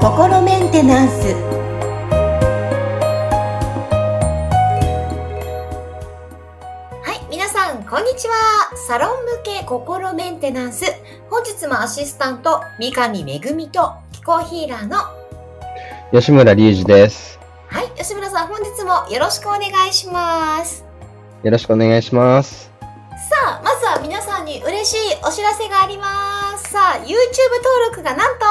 心メンテナンス。はい皆さんこんにちは。サロン向け心メンテナンス。本日もアシスタント三上恵と気候ヒーラーの吉村隆二です。はい吉村さん本日もよろしくお願いします。よろしくお願いしますさあまずは皆さんに嬉しいお知らせがありますさあ YouTube 登録がなんと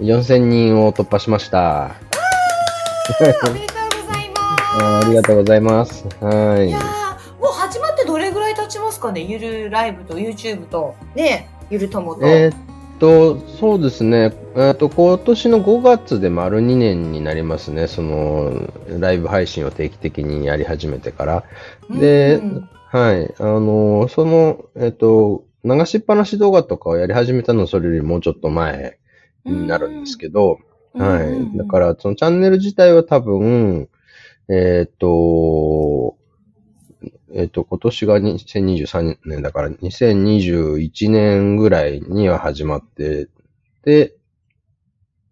？4000人を突破しました。おめでとうございます。あありがとうございます。はいいやーもう始まってどれぐらい経ちますかね？ゆるライブと YouTube と、ね、ゆるともと。えーっと、そうですね。えーっと、今年の5月で丸2年になりますね。その、ライブ配信を定期的にやり始めてから。でうんはい。あの、その、えーっと、流しっぱなし動画とかをやり始めたのはそれよりもうちょっと前になるんですけど、はい。だから、そのチャンネル自体は多分、えーっと、えーっと、今年が2023年だから、2021年ぐらいには始まってて、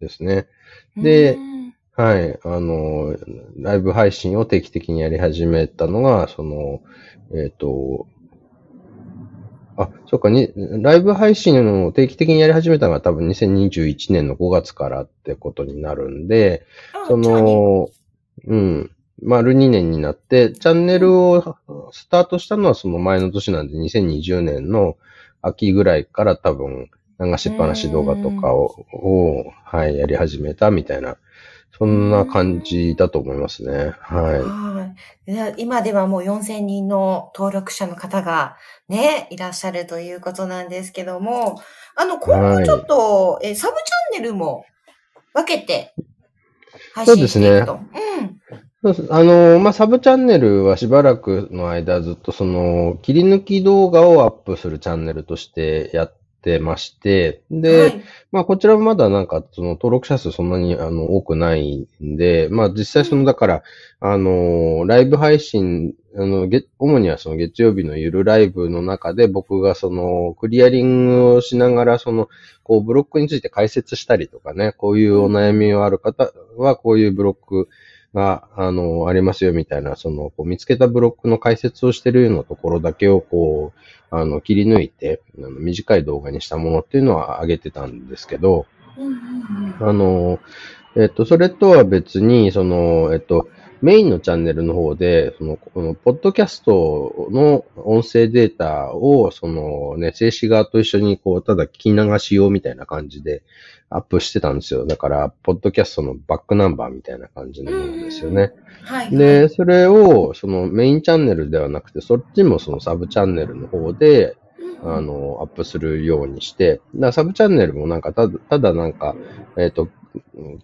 ですね。でうんはい。あの、ライブ配信を定期的にやり始めたのが、その、えーっと、あ、そうか、に、ライブ配信を定期的にやり始めたのが多分2021年の5月からってことになるんで、そ、の、うん、丸2年になって、チャンネルをスタートしたのはその前の年なんで、2020年の秋ぐらいから多分、流しっぱなし動画とかを、をはい、やり始めたみたいな、そんな感じだと思いますね。ははいで今ではもう4000人の登録者の方がね、いらっしゃるということなんですけども、あの、今後ちょっと、えサブチャンネルも分けて配信していくと。い。そうですあの、まあ、サブチャンネルはしばらくの間ずっとその、切り抜き動画をアップするチャンネルとしてやってまして、うん。で、はいまあ、こちらもまだなんか、その登録者数そんなにあの多くないんで、まあ、実際その、だから、あの、ライブ配信、あの、月主にはその月曜日のゆるライブの中で僕がその、クリアリングをしながら、その、こう、ブロックについて解説したりとかね、こういうお悩みがある方は、こういうブロックが、あの、ありますよみたいな、その、こう見つけたブロックの解説をしてるようなところだけを、こう、あの、切り抜いて、あの短い動画にしたものっていうのは上げてたんですけど、あの、えっと、それとは別に、その、えっと、メインのチャンネルの方で、その、このポッドキャストの音声データを、そのね、静止画と一緒に、こう、ただ聞き流し用みたいな感じでアップしてたんですよ。だから、ポッドキャストのバックナンバーみたいな感じのものですよね。はい。で、それを、そのメインチャンネルではなくて、そっちもそのサブチャンネルの方で、うんあ、の、アップするようにして、だサブチャンネルもなんか、ただ、ただなんか、えっ、と、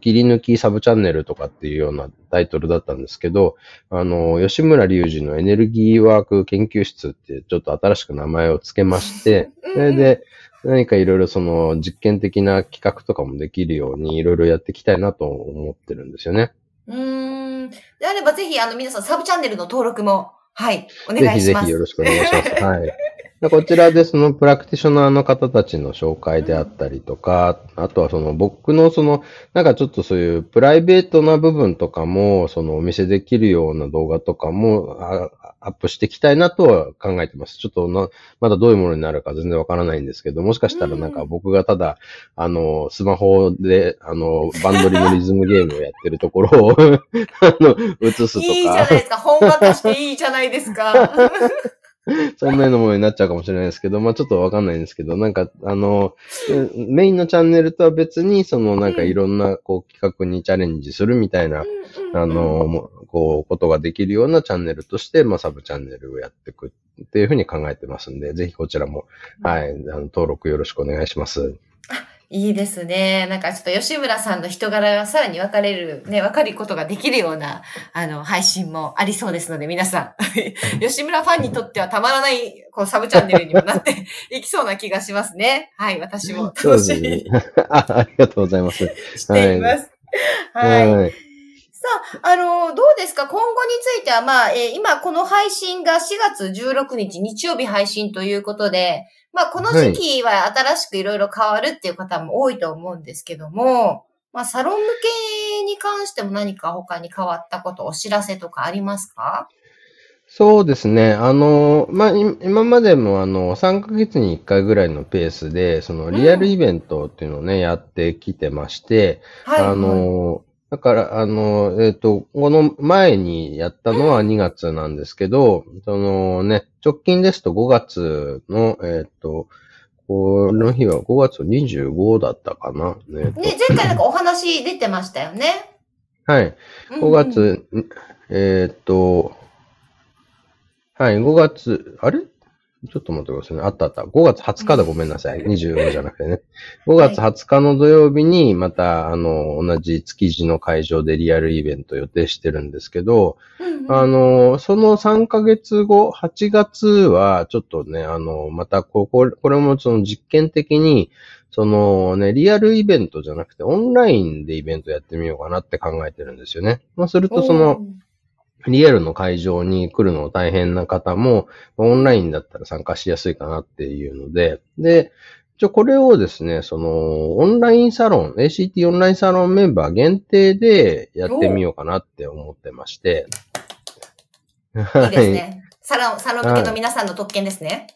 切り抜きサブチャンネルとかっていうようなタイトルだったんですけど、あの、吉村隆二のエネルギーワーク研究室ってちょっと新しく名前を付けまして、それで、何かいろいろその実験的な企画とかもできるようにいろいろやっていきたいなと思ってるんですよね。うーん。であればぜひ、あの、皆さんサブチャンネルの登録も、はい、お願いします。ぜひぜひよろしくお願いします。はい。でこちらでそのプラクティショナーの方たちの紹介であったりとか、あとはその僕のその、なんかちょっとそういうプライベートな部分とかも、そのお見せできるような動画とかもあアップしていきたいなとは考えてます。ちょっとな、まだどういうものになるか全然わからないんですけど、もしかしたらなんか僕がただ、あの、スマホで、あの、バンドリのリズムゲームをやってるところを、あの、映すとか。いいじゃないですか。本場化していいじゃないですか。そんなようなものになっちゃうかもしれないですけど、まあちょっとわかんないんですけど、なんか、あの、うんメインのチャンネルとは別に、そのなんかいろんな、こう、企画にチャレンジするみたいな、あの、もこう、ことができるようなチャンネルとして、まあサブチャンネルをやっていくっていうふうに考えてますんで、ぜひこちらも、はい、あの登録よろしくお願いします。いいですね。なんかちょっと吉村さんの人柄がさらに分かれる、ね、分かることができるような、あの、配信もありそうですので、皆さん。吉村ファンにとってはたまらない、こう、サブチャンネルにもなって いきそうな気がしますね。はい、私も楽しみに あありがとうございます。しています。はい。はい。ささあ、あの、どうですか？今後については、まあ、えー今この配信が4月16日日曜日配信ということで、まあ、この時期は新しくいろいろ変わるっていう方も多いと思うんですけども、まあ、サロン向けに関しても何か他に変わったこと、お知らせとかありますか？そうですね。あの、まあ、い今までもあの、3ヶ月に1回ぐらいのペースで、そのリアルイベントっていうのをね、やってきてまして、はい。あの、だから、あの、えっ、と、この前にやったのは2月なんですけど、そのね、直近ですと5月の、えっ、と、この日は5月25だったかな。えっとね、前回なんかお話出てましたよね。はい。うん5月、えーっと、はい、5月、あれ？ちょっと待ってくださいね。あったあった。5月20日だ、ごめんなさい。25じゃなくてね。5月20日の土曜日に、また、あの、同じ築地の会場でリアルイベント予定してるんですけど、うんうんあの、その3ヶ月後、8月は、ちょっとね、あの、また、ここ、これもその実験的に、そのね、リアルイベントじゃなくて、オンラインでイベントやってみようかなって考えてるんですよね。まあ、すると、その、リアルの会場に来るの大変な方も、オンラインだったら参加しやすいかなっていうので、で、一応これをですね、その、オンラインサロン、ACT オンラインサロンメンバー限定でやってみようかなって思ってまして。いいですね。サロン、サロン向けの皆さんの特権ですね。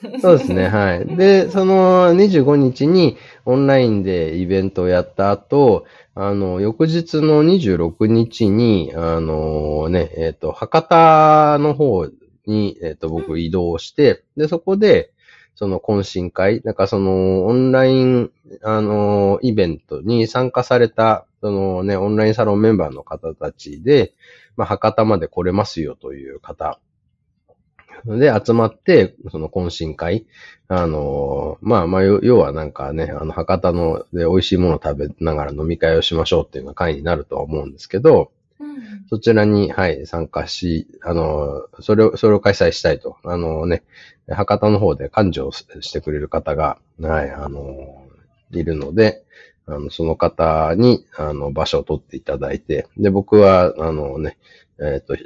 そうですね、はい。で、その25日にオンラインでイベントをやった後、あの、翌日の26日に、あのね、えっ、と、博多の方に、えっ、と、僕移動して、で、そこで、その懇親会、なんかその、オンライン、あの、イベントに参加された、そのね、オンラインサロンメンバーの方たちで、まあ、博多まで来れますよという方で、集まって、その懇親会。あの、まあまあ、要要はなんかね、あの、博多ので美味しいものを食べながら飲み会をしましょうっていうような会になるとは思うんですけど、うんそちらに、はい、参加し、あの、それを、それを開催したいと。あのね、博多の方で幹事をしてくれる方が、はい、あの、いるので、あの、その方に、あの、場所を取っていただいて、で、僕は、あのね、えっ、と、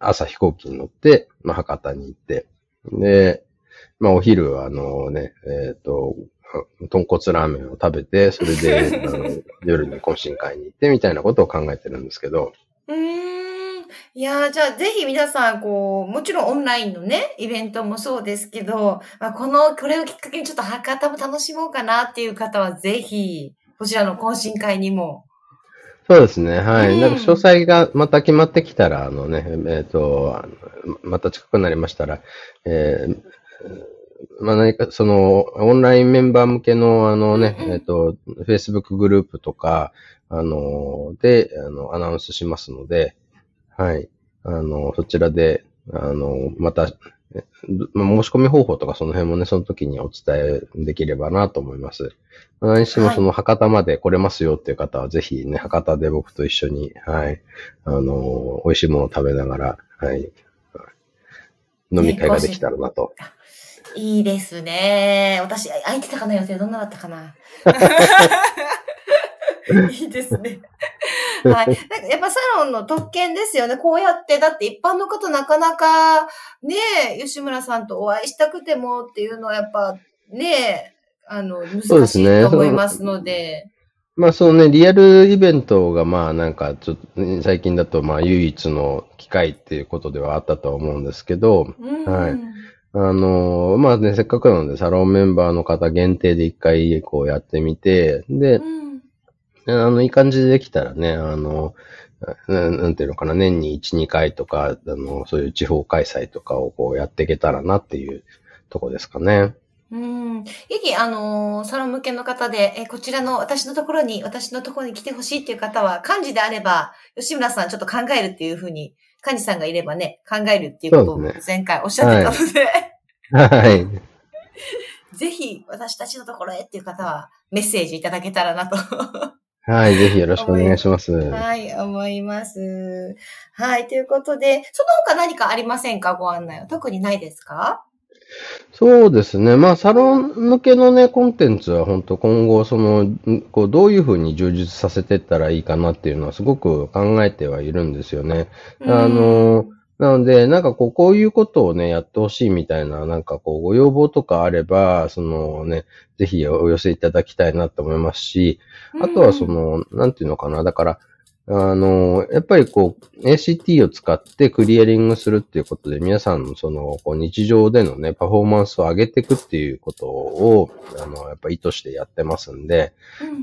朝飛行機に乗って、まあ、博多に行って、で、まあ、お昼は、あのね、えっ、と、豚骨ラーメンを食べて、それで、あの夜に懇親会に行ってみたいなことを考えてるんですけど、うーん。いやーじゃあぜひ皆さん、こう、もちろんオンラインのね、イベントもそうですけど、まあ、この、これをきっかけにちょっと博多も楽しもうかなっていう方はぜひ、こちらの懇親会にも。そうですね。はい。うんなんか詳細がまた決まってきたら、あのね、えっ、と、あのまた近くなりましたら、えーまあ何か、その、オンラインメンバー向けの、あのね、えっ、と、Facebook グループとか、あの、で、あの、アナウンスしますので、はい。あの、そちらで、あの、また、申し込み方法とかその辺もね、その時にお伝えできればなと思います。何しもはいその博多まで来れますよっていう方は、ぜひね、博多で僕と一緒に、はい、あの、美味しいものを食べながら、はい、飲み会ができたらなと。いいですね。私、空いてたかな予定どんなだったかな いいですね。はい。なんかやっぱサロンの特権ですよね。こうやって、だって一般の方なかなか、ねえ、吉村さんとお会いしたくてもっていうのはやっぱ、ねえ、あの、難しいそうですねと思いますので。まあ、そのね、リアルイベントが、まあ、なんか、ちょっと、ね最近だと、まあ、唯一の機会っていうことではあったとは思うんですけど、うん。はいあの、まあね、せっかくなので、サロンメンバーの方限定で一回、こうやってみて、でう、ん。あの、いい感じでできたらね、あの、ななんていうのかな、年に1、2回とか、あの、そういう地方開催とかをこうやっていけたらなっていうとこですかね。うん。ぜひ、あのーサロン向けの方で、え、こちらの私のところに、私のところに来てほしいっていう方は、漢字であれば、吉村さんちょっと考えるっていうふうに、漢字さんがいればね、考えるっていうことを前回おっしゃってたので、はい。ぜひ私たちのところへっていう方は、メッセージいただけたらなと。はい、ぜひよろしくお願いします。はい、思います。はい、ということで、その他何かありませんか？ご案内は。特にないですか？そうですね。まあ、サロン向けのね、コンテンツは本当今後、その、んこう、どういうふうに充実させていったらいいかなっていうのはすごく考えてはいるんですよね。あの、なので、なんかこう、こういうことをね、やってほしいみたいな、なんかこう、ご要望とかあれば、そのね、ぜひお寄せいただきたいなと思いますし、あとはその、なんていうのかな、だから、あの、やっぱりこう、ACT を使ってクリアリングするっていうことで、皆さんのその、こう日常でのね、パフォーマンスを上げていくっていうことを、あの、やっぱ意図してやってますんで、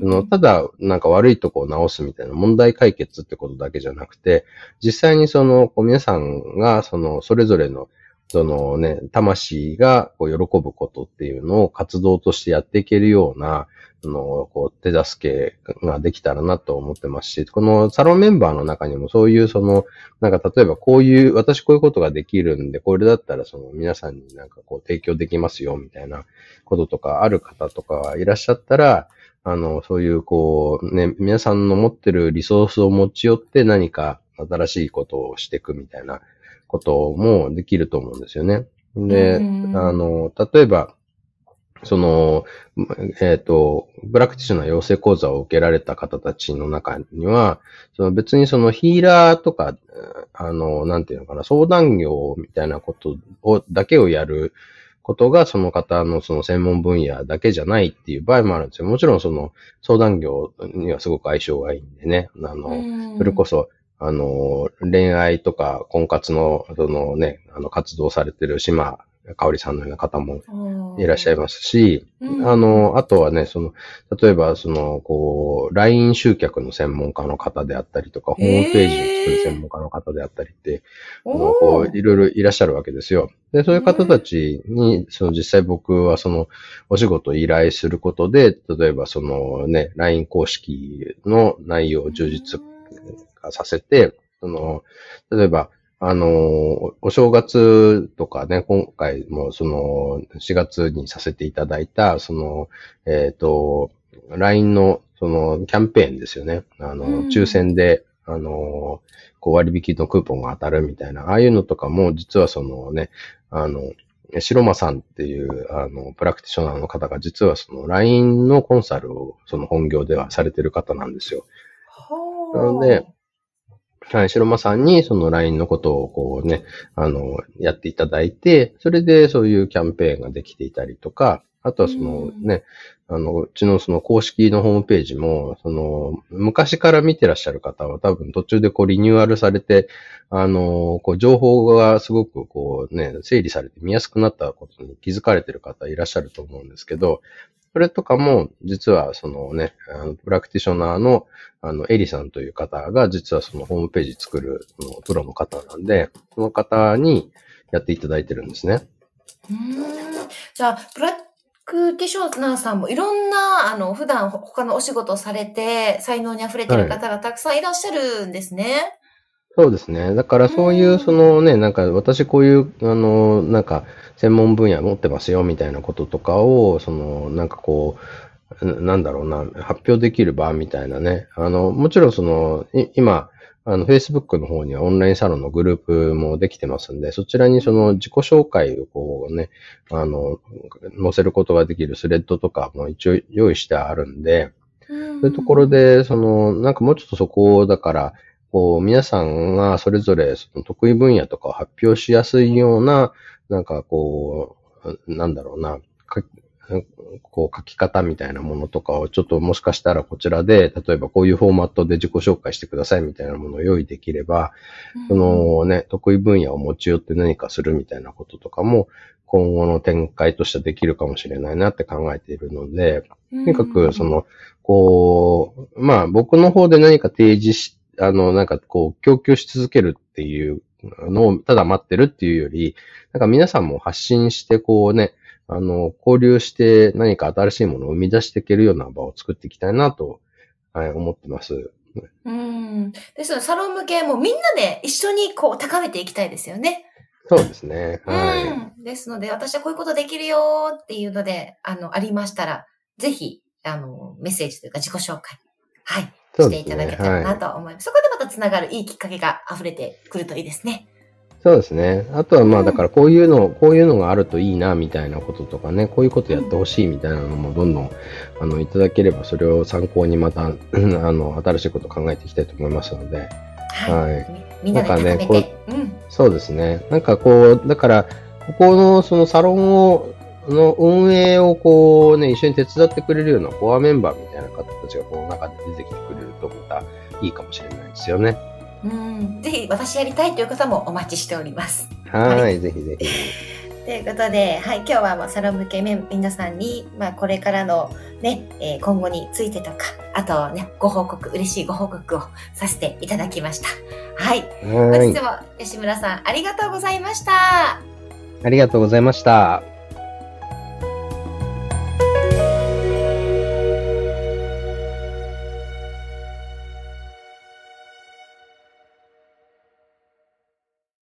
うんあのただ、なんか悪いとこを直すみたいな問題解決ってことだけじゃなくて、実際にその、こう皆さんが、その、それぞれの、そのね、魂がこう喜ぶことっていうのを活動としてやっていけるような、あの、こう、手助けができたらなと思ってますし、このサロンメンバーの中にもそういうその、なんか例えばこういう、私こういうことができるんで、これだったらその皆さんになんかこう提供できますよ、みたいなこととかある方とかいらっしゃったら、あの、そういうこう、ね、皆さんの持ってるリソースを持ち寄って何か新しいことをしていくみたいなこともできると思うんですよね。で、うんあの、例えば、その、えっ、と、プラクティショナー養成講座を受けられた方たちの中には、その別にそのヒーラーとか、あの、なんていうのかな、相談業みたいなことを、だけをやることがその方のその専門分野だけじゃないっていう場合もあるんですよ。もちろんその相談業にはすごく相性がいいんでね、あの、それこそ、あの、恋愛とか婚活の、そのね、あの、活動されてる島香織さんのような方もいらっしゃいまますし、うん。あの、あとはね、その、例えば、その、こう、LINE 集客の専門家の方であったりとか、ホームページを作る専門家の方であったりって、こう、いろいろいらっしゃるわけですよ。で、そういう方たちに、その実際僕はその、お仕事を依頼することで、例えばそのね、LINE 公式の内容を充実化させて、その、例えば、あの、お正月とかね、今回もその、4月にさせていただいた、その、えっ、と、LINE の、その、キャンペーンですよね。あの、うん抽選で、あの、こう割引のクーポンが当たるみたいな、ああいうのとかも、実はそのね、あの、白間さんっていう、あの、プラクティショナーの方が、実はその LINE のコンサルを、その本業ではされてる方なんですよ。なので、はい、白間さんにその LINE のことをこうね、あの、やっていただいて、それでそういうキャンペーンができていたりとか、あとはそのうんね、あの、うちのその公式のホームページも、その、昔から見てらっしゃる方は多分途中でこうリニューアルされて、あの、こう情報がすごくこうね、整理されて見やすくなったことに気づかれてる方いらっしゃると思うんですけど、それとかも、実はそのね、あのプラクティショナーのあの、エリさんという方が、実はそのホームページ作る、そのプロの方なんで、その方にやっていただいてるんですね。うーんじゃあ、プラクティショナーさんもいろんな、あの、普段他のお仕事をされて、才能に溢れてる方がたくさんいらっしゃるんですね。そうですね。だからそういうう、んそのね、なんか私こういう、あの、なんか専門分野持ってますよみたいなこととかを、その、なんかこう、ななんだろうな、発表できる場みたいなね。あの、もちろんその、い今、あの、Facebook の方にはオンラインサロンのグループもできてますんで、そちらにその自己紹介をこうね、あの、載せることができるスレッドとかも一応用意してあるんで、そうそういうところ、で、その、なんかもうちょっとそこを、だから、こう、皆さんがそれぞれその得意分野とかを発表しやすいような、なんかこう、なんだろうな、かこう書き方みたいなものとかをちょっともしかしたらこちらで、例えばこういうフォーマットで自己紹介してくださいみたいなものを用意できれば、そのね、得意分野を持ち寄って何かするみたいなこととかも、今後の展開としてできるかもしれないなって考えているので、ととにかく、そ、の、こう、まあ僕の方で何か提示し、あの、なんかこう、供給し続けるっていうのをただ待ってるっていうより、なんか皆さんも発信して、こうね、あの、交流して何か新しいものを生み出していけるような場を作っていきたいなと、はい、思ってます。うん。ですので、サロン向けもみんなで一緒にこう高めていきたいですよね。そうですね。はい。うん。ですので、私はこういうことできるよっていうので、あの、ありましたら、ぜひ、あの、メッセージというか自己紹介、はい、していただ。けたらなはと思います。そこでまたつながるいいきっかけが溢れてくるといいですね。そうですね。あとはまあ、うんだからこういうの、こういうのがあるといいな、みたいなこととかね、こういうことやってほしいみたいなのもどんどん、あの、いただければ、それを参考にまた、うんあの、新しいことを考えていきたいと思いますので、はい。はいみみんなで高めなんかて。うん。そうですね。なんかこう、だから、ここのそのサロンを、の運営をこうね、一緒に手伝ってくれるようなコアメンバーみたいな方たちがこの中で出てきてくれるとまたいいかもしれないですよね。うん。ぜひ、私やりたいという方もお待ちしております。はい、はぜひぜひ。ということで、はい、今日はもうサロン向け皆さんに、まあ、これからのね、えー今後についてとか、あとね、ご報告、嬉しいご報告をさせていただきました。はい。はい本日。も吉村さん、ありがとうございました。ありがとうございました。